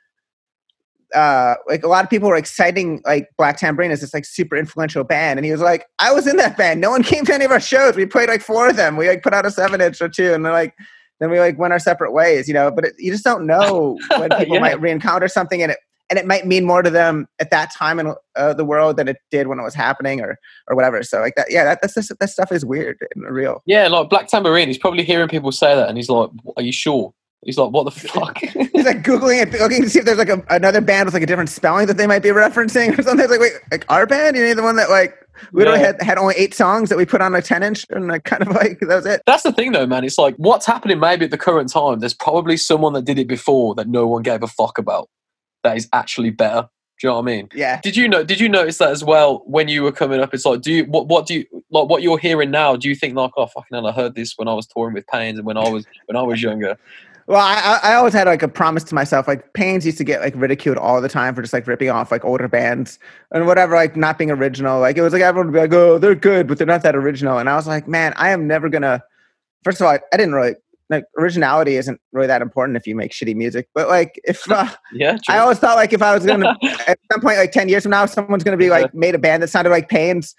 uh like a lot of people were exciting like black tambourine as this like super influential band and he was like i was in that band no one came to any of our shows we played like four of them we like put out a seven inch or two and then like then we like went our separate ways you know but it, you just don't know when people Yeah. might re-encounter something and it and it might mean more to them at that time in uh, the world than it did when it was happening or or whatever. So like that, yeah, that that's just, that stuff is weird and real. Yeah, like Black Tambourine. He's probably hearing people say that, and he's like, "Are you sure?" He's like, "What the fuck?" He's like googling it, looking to see if there's like a, another band with like a different spelling that they might be referencing or something. It's like, wait, like our band? You know, the one that like literally Yeah. had had only eight songs that we put on a ten inch and like kind of like that was it. That's the thing, though, man. It's like what's happening. Maybe at the current time, there's probably someone that did it before that no one gave a fuck about. That is actually better. Do you know what I mean? Yeah. Did you know? Did you notice that as well when you were coming up? It's like, do you what? What do you like? What you're hearing now? Do you think like, oh fucking hell, I heard this when I was touring with Pains and when I was when I was younger? Well, I, I always had like a promise to myself. Like Pains used to get like ridiculed all the time for just like ripping off like older bands and whatever, like not being original. Like it was like everyone would be like, "Oh, they're good, but they're not that original." And I was like, "Man, I am never gonna first of all, I, I didn't really like originality isn't really that important if you make shitty music. But like if uh, Yeah, true. I always thought like if I was gonna at some point like ten years from now, someone's gonna be like made a band that sounded like Pains,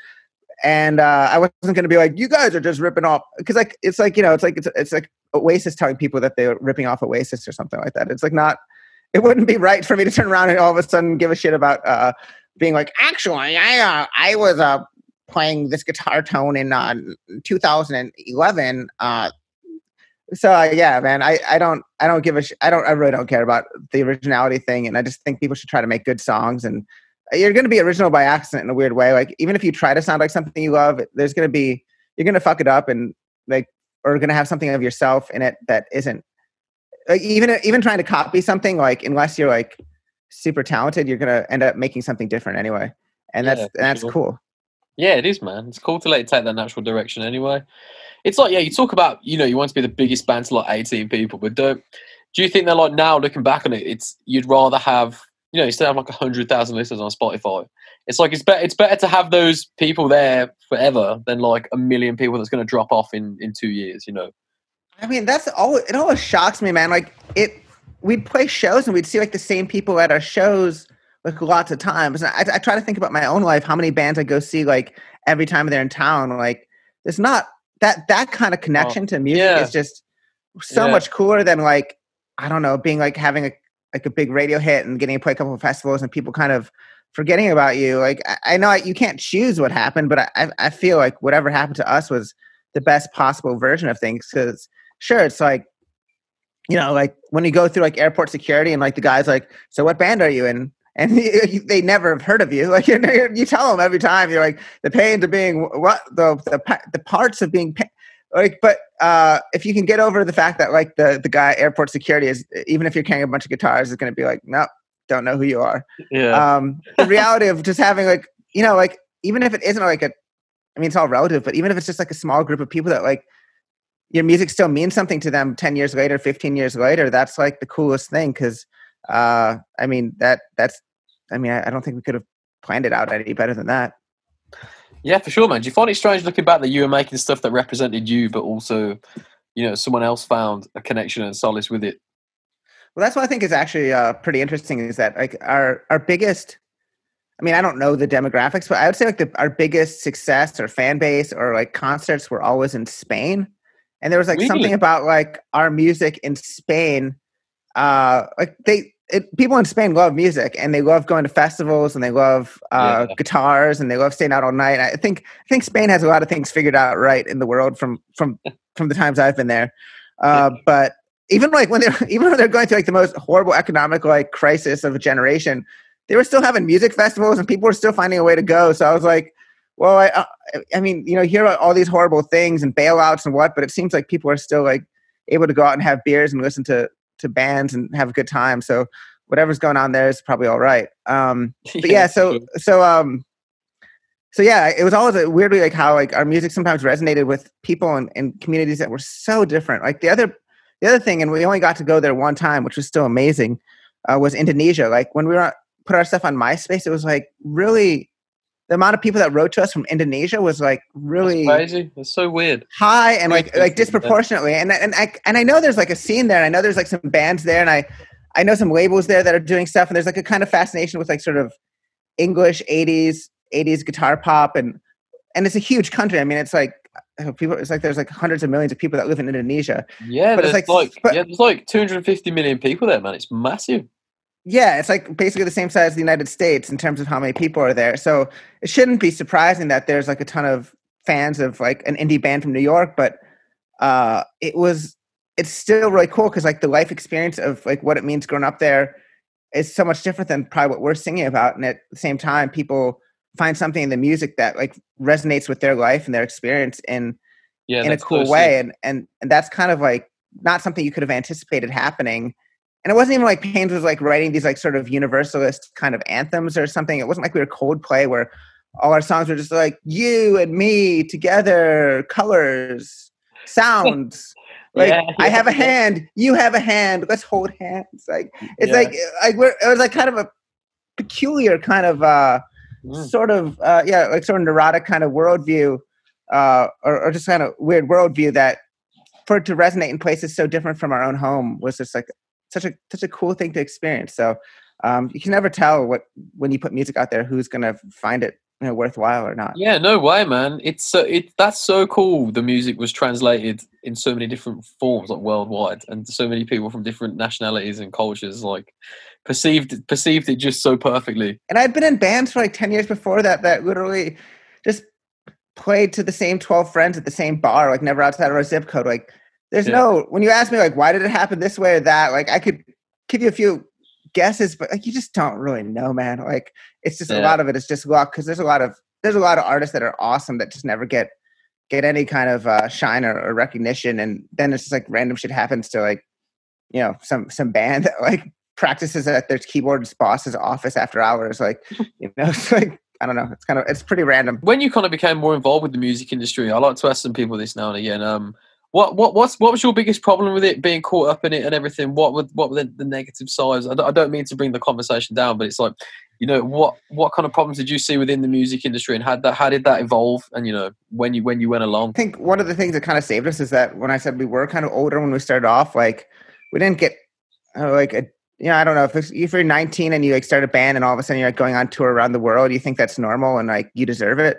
and uh, I wasn't gonna be like you guys are just ripping off because like it's like you know it's like it's it's like Oasis telling people that they're ripping off Oasis or something like that. It's like not. It wouldn't be right for me to turn around and all of a sudden give a shit about uh, being like actually I uh, I was uh, playing this guitar tone in uh, 2011. Uh, so uh, yeah, man, I, I don't I don't give a sh- I don't I really don't care about the originality thing, and I just think people should try to make good songs, and you're going to be original by accident in a weird way. Like even if you try to sound like something you love, there's going to be you're going to fuck it up, and like or going to have something of yourself in it that isn't like even even trying to copy something like unless you're like super talented, you're going to end up making something different anyway, and Yeah, that's and that's sure. cool. Yeah, it is, man. It's cool to let it take that natural direction anyway. It's like, yeah, you talk about, you know, you want to be the biggest band to like 18 people, but don't, do you think they're like now looking back on it, it's, you'd rather have, you know, still have like 100,000 listeners on Spotify. It's like, it's better, it's better to have those people there forever than like a million people that's going to drop off in, in two years, you know? I mean, that's all. It always shocks me, man. Like it, we'd play shows and we'd see like the same people at our shows like lots of times. And I, I try to think about my own life, how many bands I go see like every time they're in town. Like there's not that that kind of oh, connection to music yeah. is just so Yeah. much cooler than like I don't know, being like having a like a big radio hit and getting to play a couple of festivals and people kind of forgetting about you. Like I, I know I, you can't choose what happened, but I, I I feel like whatever happened to us was the best possible version of things because sure it's like you know like when you go through like airport security and like the guy's like so what band are you in and they never have heard of you. Like you, know, you tell them every time you're like the pains of being what? The the, the parts of being like but uh if you can get over the fact that like the the guy airport security is even if you're carrying a bunch of guitars is going to be like nope don't know who you are. Yeah. um the reality of just having like you know like even if it isn't like a i mean it's all relative but even if it's just like a small group of people that like your music still means something to them 10 years later 15 years later that's like the coolest thing because uh i mean that that's i mean I, I don't think we could have planned it out any better than that Yeah, for sure, man. Do you find it strange looking back that you were making stuff that represented you, but also, you know, someone else found a connection and solace with it? Well, that's what I think is actually uh, pretty interesting. Is that like our our biggest? I mean, I don't know the demographics, but I would say like the, our biggest success or fan base or like concerts were always in Spain, and there was like Really? something about like our music in Spain. Uh, like they it, people in Spain love music and they love going to festivals and they love uh, Yeah. guitars and they love staying out all night. I think I think Spain has a lot of things figured out right in the world from from from the times I've been there. Uh, But even like when they're even when they're going through like the most horrible economic like crisis of a generation, they were still having music festivals and people were still finding a way to go. So I was like, well, I uh, I mean, you know, hear about all these horrible things and bailouts and what, but it seems like people are still like able to go out and have beers and listen to to bands and have a good time. So whatever's going on there is probably all right. Um, but yeah, so so um, so yeah, it was always a, weirdly like how like our music sometimes resonated with people and, and communities that were so different. Like the other the other thing, and we only got to go there one time, which was still amazing, uh, was Indonesia. Like when we were put our stuff on MySpace, it was like really the amount of people that wrote to us from Indonesia was like really That's crazy. It's so weird. high and like like disproportionately and and I and I know there's like a scene there. And I know there's like some bands there, and I I know some labels there that are doing stuff, and there's like a kind of fascination with like sort of English '80s '80s guitar pop, and and it's a huge country. I mean, it's like people. It's like there's like hundreds of millions of people that live in Indonesia. Yeah, But it's like- like, but- yeah, there's like 250 million people there, man. It's massive. Yeah, it's like basically the same size as the United States in terms of how many people are there. So it shouldn't be surprising that there's like a ton of fans of like an indie band from New York, but uh it was it's still really cool because like the life experience of like what it means growing up there is so much different than probably what we're singing about. And at the same time, people find something in the music that like resonates with their life and their experience in Yeah, in a cool way and, and and that's kind of like not something you could have anticipated happening and it wasn't even like Pains was like writing these like sort of universalist kind of anthems or something it wasn't like we were Coldplay where all our songs were just like you and me together colors sounds like Yeah, I have a hand you have a hand let's hold hands like it's Yeah. like like we're it was like kind of a peculiar kind of uh Mm. sort of uh, yeah, like sort of neurotic kind of worldview, uh, or, or just kind of weird worldview that for it to resonate in places so different from our own home was just like such a such a cool thing to experience. So um, you can never tell what when you put music out there who's gonna find it you know worthwhile or not. Yeah, no way, man. It's so it that's so cool. The music was translated in so many different forms, like worldwide, and so many people from different nationalities and cultures like perceived perceived it just so perfectly. And I'd been in bands for like ten years before that that literally just played to the same twelve friends at the same bar, like never outside of our zip code. Like there's yeah. no when you ask me like why did it happen this way or that, like I could give you a few guesses, but like you just don't really know, man. Like it's just yeah. a lot of it is just luck because there's a lot of there's a lot of artists that are awesome that just never get get any kind of uh, shine or, or recognition, and then it's just like random shit happens to like you know some some band that like practices at their keyboard's boss's office after hours. Like you know, it's like I don't know. It's kind of it's pretty random. When you kind of became more involved with the music industry, I like to ask some people this now and again. Um, what what what's what was your biggest problem with it being caught up in it and everything? What would what were the, the negative sides? I don't, I don't mean to bring the conversation down, but it's like you know what what kind of problems did you see within the music industry and how that how did that evolve and you know when you when you went along i think one of the things that kind of saved us is that when i said we were kind of older when we started off like we didn't get uh, like a you know i don't know if, if you're 19 and you like start a band and all of a sudden you're like going on tour around the world you think that's normal and like you deserve it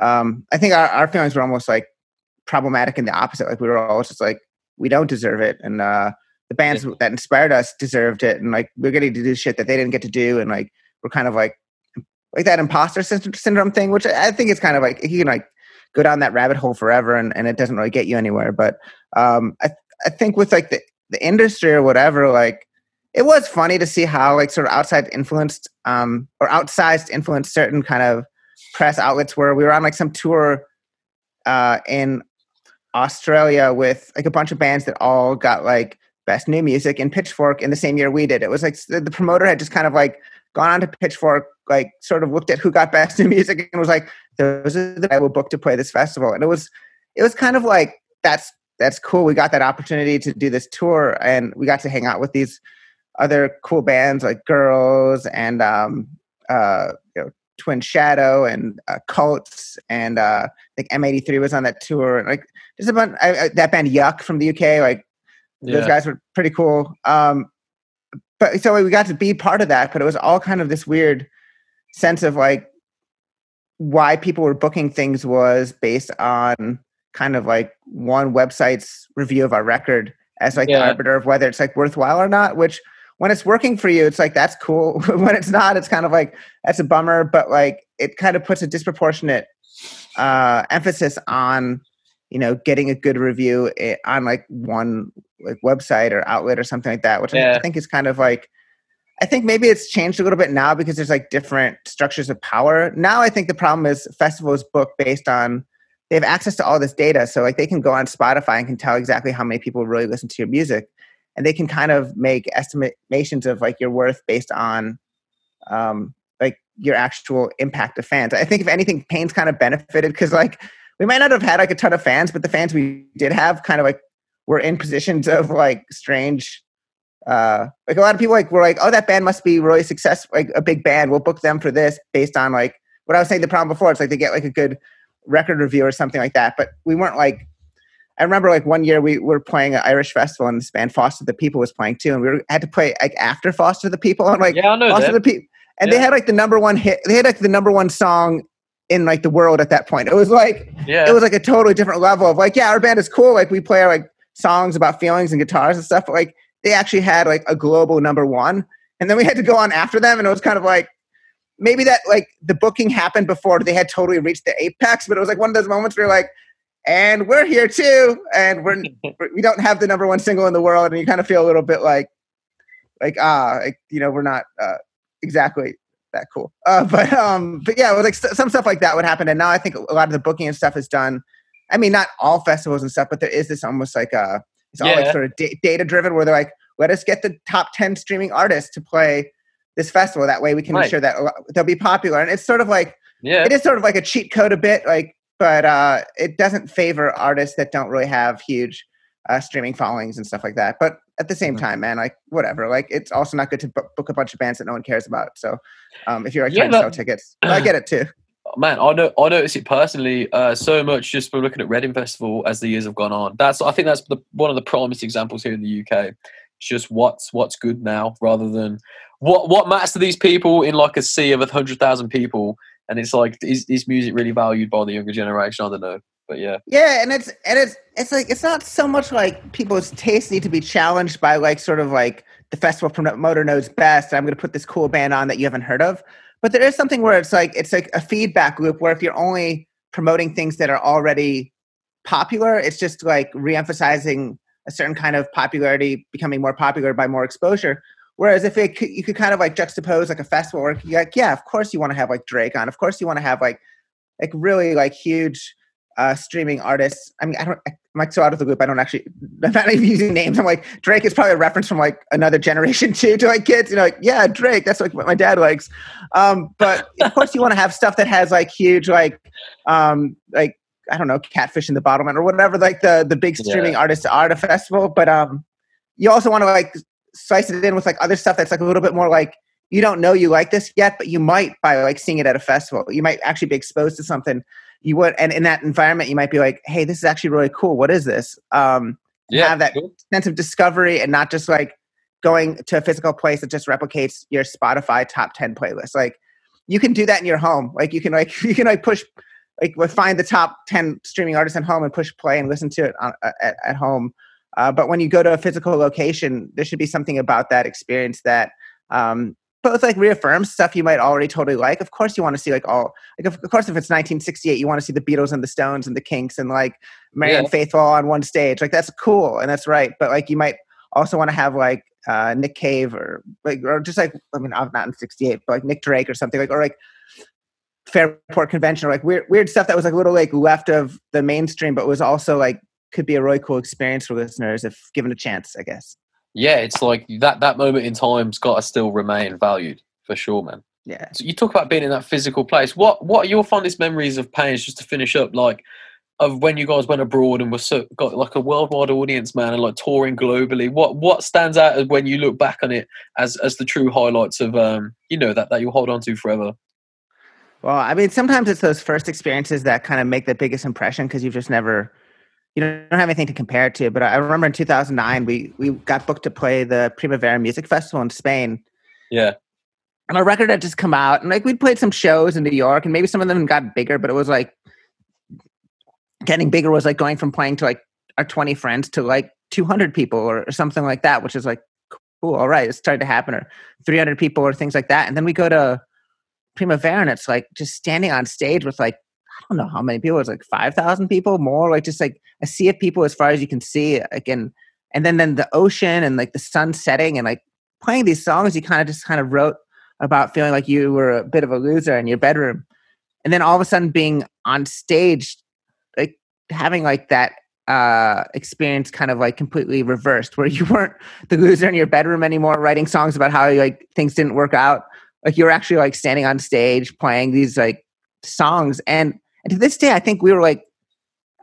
um i think our, our feelings were almost like problematic in the opposite. Like we were all just like, we don't deserve it. And uh, the bands yeah. that inspired us deserved it. And like we're getting to do shit that they didn't get to do. And like we're kind of like like that imposter syndrome thing, which I think is kind of like you can like go down that rabbit hole forever and, and it doesn't really get you anywhere. But um, I I think with like the, the industry or whatever, like it was funny to see how like sort of outside influenced um, or outsized influenced certain kind of press outlets were. We were on like some tour uh, in Australia with like a bunch of bands that all got like best new music in Pitchfork in the same year we did. It was like the, promoter had just kind of like gone on to Pitchfork, like sort of looked at who got best new music and was like, "Those are the I will book to play this festival." And it was, it was kind of like that's that's cool. We got that opportunity to do this tour, and we got to hang out with these other cool bands like Girls and um, uh, you know, Twin Shadow and uh, Cults, and uh, I think M83 was on that tour. And like just about I, I, that band Yuck from the UK. Like yeah. those guys were pretty cool. Um, but so we got to be part of that, but it was all kind of this weird sense of like why people were booking things was based on kind of like one website's review of our record as like yeah. the arbiter of whether it's like worthwhile or not, which when it's working for you, it's like that's cool. when it's not, it's kind of like that's a bummer. But like it kind of puts a disproportionate uh, emphasis on you know getting a good review eh, on like one like website or outlet or something like that, which yeah. I think is kind of like. I think maybe it's changed a little bit now because there's like different structures of power. Now I think the problem is festivals book based on they have access to all this data, so like they can go on Spotify and can tell exactly how many people really listen to your music and they can kind of make estimations of like your worth based on um, like your actual impact of fans. I think if anything, Pains kind of benefited because like we might not have had like a ton of fans, but the fans we did have kind of like were in positions of like strange. Uh, like a lot of people like were like, oh, that band must be really successful, like a big band. We'll book them for this based on like what I was saying. The problem before it's like they get like a good record review or something like that, but we weren't like I remember like one year we were playing an Irish festival and this band Foster the People was playing too, and we were, had to play like after Foster the People and like yeah, Foster that. the People, and yeah. they had like the number one hit. They had like the number one song in like the world at that point. It was like yeah. it was like a totally different level of like yeah, our band is cool. Like we play like songs about feelings and guitars and stuff, but like they actually had like a global number one, and then we had to go on after them, and it was kind of like maybe that like the booking happened before they had totally reached the apex, but it was like one of those moments where you're like and we're here too and we're we don't have the number one single in the world and you kind of feel a little bit like like ah like, you know we're not uh, exactly that cool. Uh, but um but yeah like st- some stuff like that would happen and now i think a lot of the booking and stuff is done. I mean not all festivals and stuff but there is this almost like uh it's all yeah. like sort of da- data driven where they're like let us get the top 10 streaming artists to play this festival. That way we can right. ensure that they'll be popular. And it's sort of like yeah. it is sort of like a cheat code a bit like but uh, it doesn't favor artists that don't really have huge uh, streaming followings and stuff like that. But at the same mm-hmm. time, man, like whatever. Like it's also not good to book a bunch of bands that no one cares about. So um, if you're like yeah, trying to sell tickets, I get it too. man, I know I notice it personally uh, so much just from looking at Reading Festival as the years have gone on. That's I think that's the, one of the primest examples here in the UK. It's just what's what's good now, rather than what what matters to these people in like a sea of a hundred thousand people. And it's like, is, is music really valued by the younger generation? I don't know, but yeah, yeah, and it's and it's it's like it's not so much like people's tastes need to be challenged by like sort of like the festival promoter knows best. I'm going to put this cool band on that you haven't heard of but there is something where it's like it's like a feedback loop where if you're only promoting things that are already popular it's just like reemphasizing a certain kind of popularity becoming more popular by more exposure whereas if it you could kind of like juxtapose like a festival where you're like yeah of course you want to have like drake on of course you want to have like like really like huge uh, streaming artists. I mean, I don't. I'm like so out of the loop. I don't actually. I'm not even using names. I'm like Drake is probably a reference from like another generation too to like kids. You know, like yeah, Drake. That's like what my dad likes. Um, but of course, you want to have stuff that has like huge like um like I don't know, Catfish and the Bottlemen or whatever like the the big streaming yeah. artists are at a festival. But um, you also want to like slice it in with like other stuff that's like a little bit more like you don't know you like this yet, but you might by like seeing it at a festival. You might actually be exposed to something. You would and in that environment you might be like hey this is actually really cool. What is this? Um yeah, have that cool. sense of discovery and not just like going to a physical place that just replicates your spotify top 10 playlist. Like you can do that in your home. Like you can like you can like push like find the top 10 streaming artists at home and push play and listen to it on, at, at home uh, but when you go to a physical location there should be something about that experience that um, both like reaffirms stuff you might already totally like. Of course, you want to see like all like of, of course if it's 1968, you want to see the Beatles and the Stones and the Kinks and like Marianne yeah. Faithfull on one stage. Like that's cool and that's right. But like you might also want to have like uh, Nick Cave or like or just like I mean I'm not in '68, but like Nick Drake or something like or like Fairport Convention or like weird weird stuff that was like a little like left of the mainstream, but was also like could be a really cool experience for listeners if given a chance. I guess yeah, it's like that that moment in time's got to still remain valued for sure, man. Yeah. So you talk about being in that physical place. What what are your fondest memories of Pains? Just to finish up, like of when you guys went abroad and were so, got like a worldwide audience, man, and like touring globally. What what stands out when you look back on it as as the true highlights of um you know that that you'll hold on to forever. Well, I mean, sometimes it's those first experiences that kind of make the biggest impression because you've just never you don't have anything to compare it to. But I remember in 2009, we we got booked to play the Primavera Music Festival in Spain. Yeah. And our record had just come out, and like we'd played some shows in New York, and maybe some of them got bigger, but it was like getting bigger was like going from playing to like our 20 friends to like 200 people or, or something like that, which is like cool. All right, it started to happen, or 300 people or things like that. And then we go to Primavera, and it's like just standing on stage with like I don't know how many people. It's like five thousand people, more like just like a sea of people as far as you can see. Again, and then then the ocean and like the sun setting and like playing these songs. You kind of just kind of wrote about feeling like you were a bit of a loser in your bedroom, and then all of a sudden being on stage, like having like that uh, experience kind of like completely reversed, where you weren't the loser in your bedroom anymore, writing songs about how like things didn't work out. Like you were actually like standing on stage playing these like songs, and and to this day, I think we were like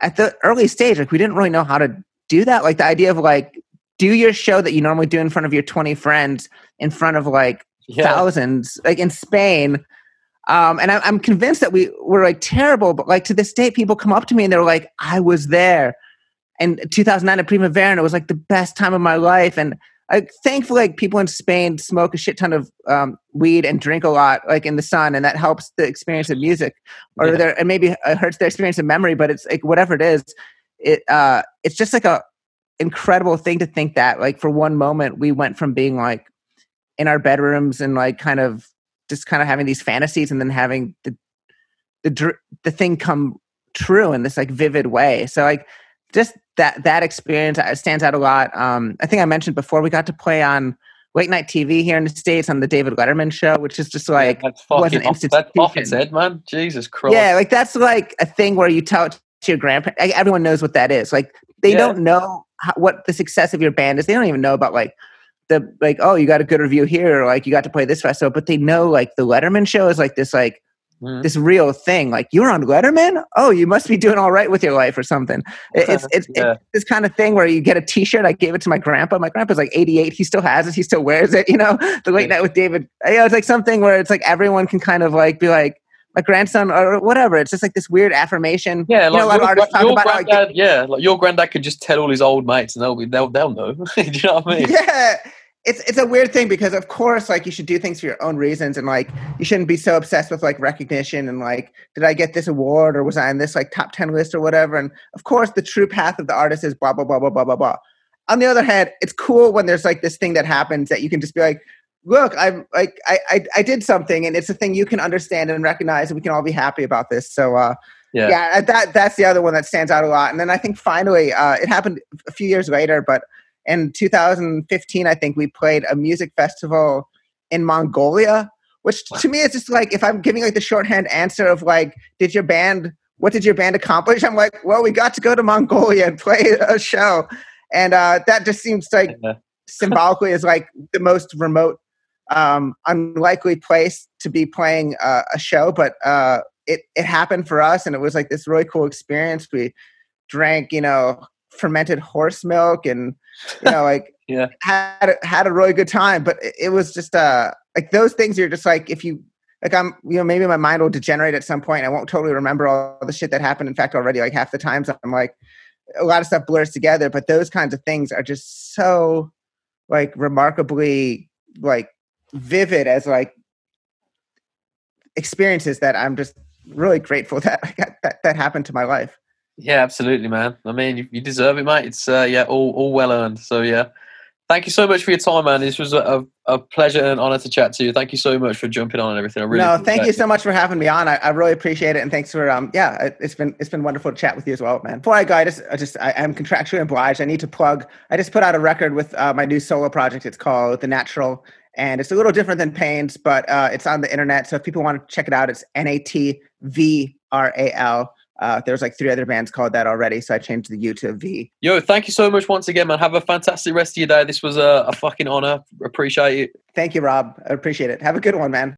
at the early stage, like we didn't really know how to do that. Like the idea of like do your show that you normally do in front of your 20 friends in front of like yeah. thousands, like in Spain. Um, and I, I'm convinced that we were like terrible, but like to this day, people come up to me and they're like, I was there. And 2009 at Primavera, and it was like the best time of my life. And like thankfully like people in spain smoke a shit ton of um, weed and drink a lot like in the sun and that helps the experience of music or yeah. there and maybe it hurts their experience of memory but it's like whatever it is it uh it's just like a incredible thing to think that like for one moment we went from being like in our bedrooms and like kind of just kind of having these fantasies and then having the the the thing come true in this like vivid way so like just that that experience uh, stands out a lot. Um, I think I mentioned before we got to play on late night TV here in the states on the David Letterman show, which is just like yeah, that's was an institution. That's its head, man. Jesus Christ. Yeah, like that's like a thing where you tell it to your grandparents. Like, everyone knows what that is. Like they yeah. don't know how, what the success of your band is. They don't even know about like the like oh you got a good review here or like you got to play this festival, but they know like the Letterman show is like this like Mm-hmm. this real thing. Like you're on Letterman. Oh, you must be doing all right with your life or something. It's it's, yeah. it's this kind of thing where you get a T-shirt. I gave it to my grandpa. My grandpa's like 88. He still has it. He still wears it. You know, the late night with David. You know, it's like something where it's like everyone can kind of like be like, my grandson or whatever. It's just like this weird affirmation. Yeah, You like know, a lot of your, artists talk your about how, like, granddad. yeah, like your granddad could just tell all his old mates, and they'll be they'll they'll know. Do you know what I mean? yeah it's it's a weird thing because of course like you should do things for your own reasons and like you shouldn't be so obsessed with like recognition and like did i get this award or was i on this like top 10 list or whatever and of course the true path of the artist is blah blah blah blah blah blah blah on the other hand it's cool when there's like this thing that happens that you can just be like look i'm like i i, I did something and it's a thing you can understand and recognize and we can all be happy about this so uh Yeah. yeah, that that's the other one that stands out a lot. And then I think finally, uh, it happened a few years later, but in 2015, I think we played a music festival in Mongolia, which to me is just like if I'm giving like the shorthand answer of like, did your band, what did your band accomplish? I'm like, well, we got to go to Mongolia and play a show, and uh, that just seems like symbolically is like the most remote, um, unlikely place to be playing uh, a show, but uh, it it happened for us, and it was like this really cool experience. We drank, you know, fermented horse milk, and you know, like Yeah. had a- had a really good time. But it, it was just uh like those things. You're just like if you like I'm you know maybe my mind will degenerate at some point. I won't totally remember all the shit that happened. In fact, already like half the times I'm like a lot of stuff blurs together. But those kinds of things are just so like remarkably like vivid as like experiences that I'm just really grateful that that, that happened to my life. Yeah, absolutely, man. I mean, you, you deserve it, mate. It's uh, yeah, all all well earned. So yeah, thank you so much for your time, man. This was a, a pleasure and honor to chat to you. Thank you so much for jumping on and everything. I really no, thank you so much for having me on. I, I really appreciate it, and thanks for um yeah, it, it's been it's been wonderful to chat with you as well, man. Before I go, I just I just I, I'm contractually obliged. I need to plug. I just put out a record with uh, my new solo project. It's called The Natvral, and it's a little different than Pains, but uh, it's on the internet. So if people want to check it out, it's N A T V R A L. Uh, there's like three other bands called that already, so I changed the U to a V. Yo, thank you so much once again, man. Have a fantastic rest of your day. This was a, a fucking honor. Appreciate it. Thank you, Rob. I appreciate it. Have a good one, man.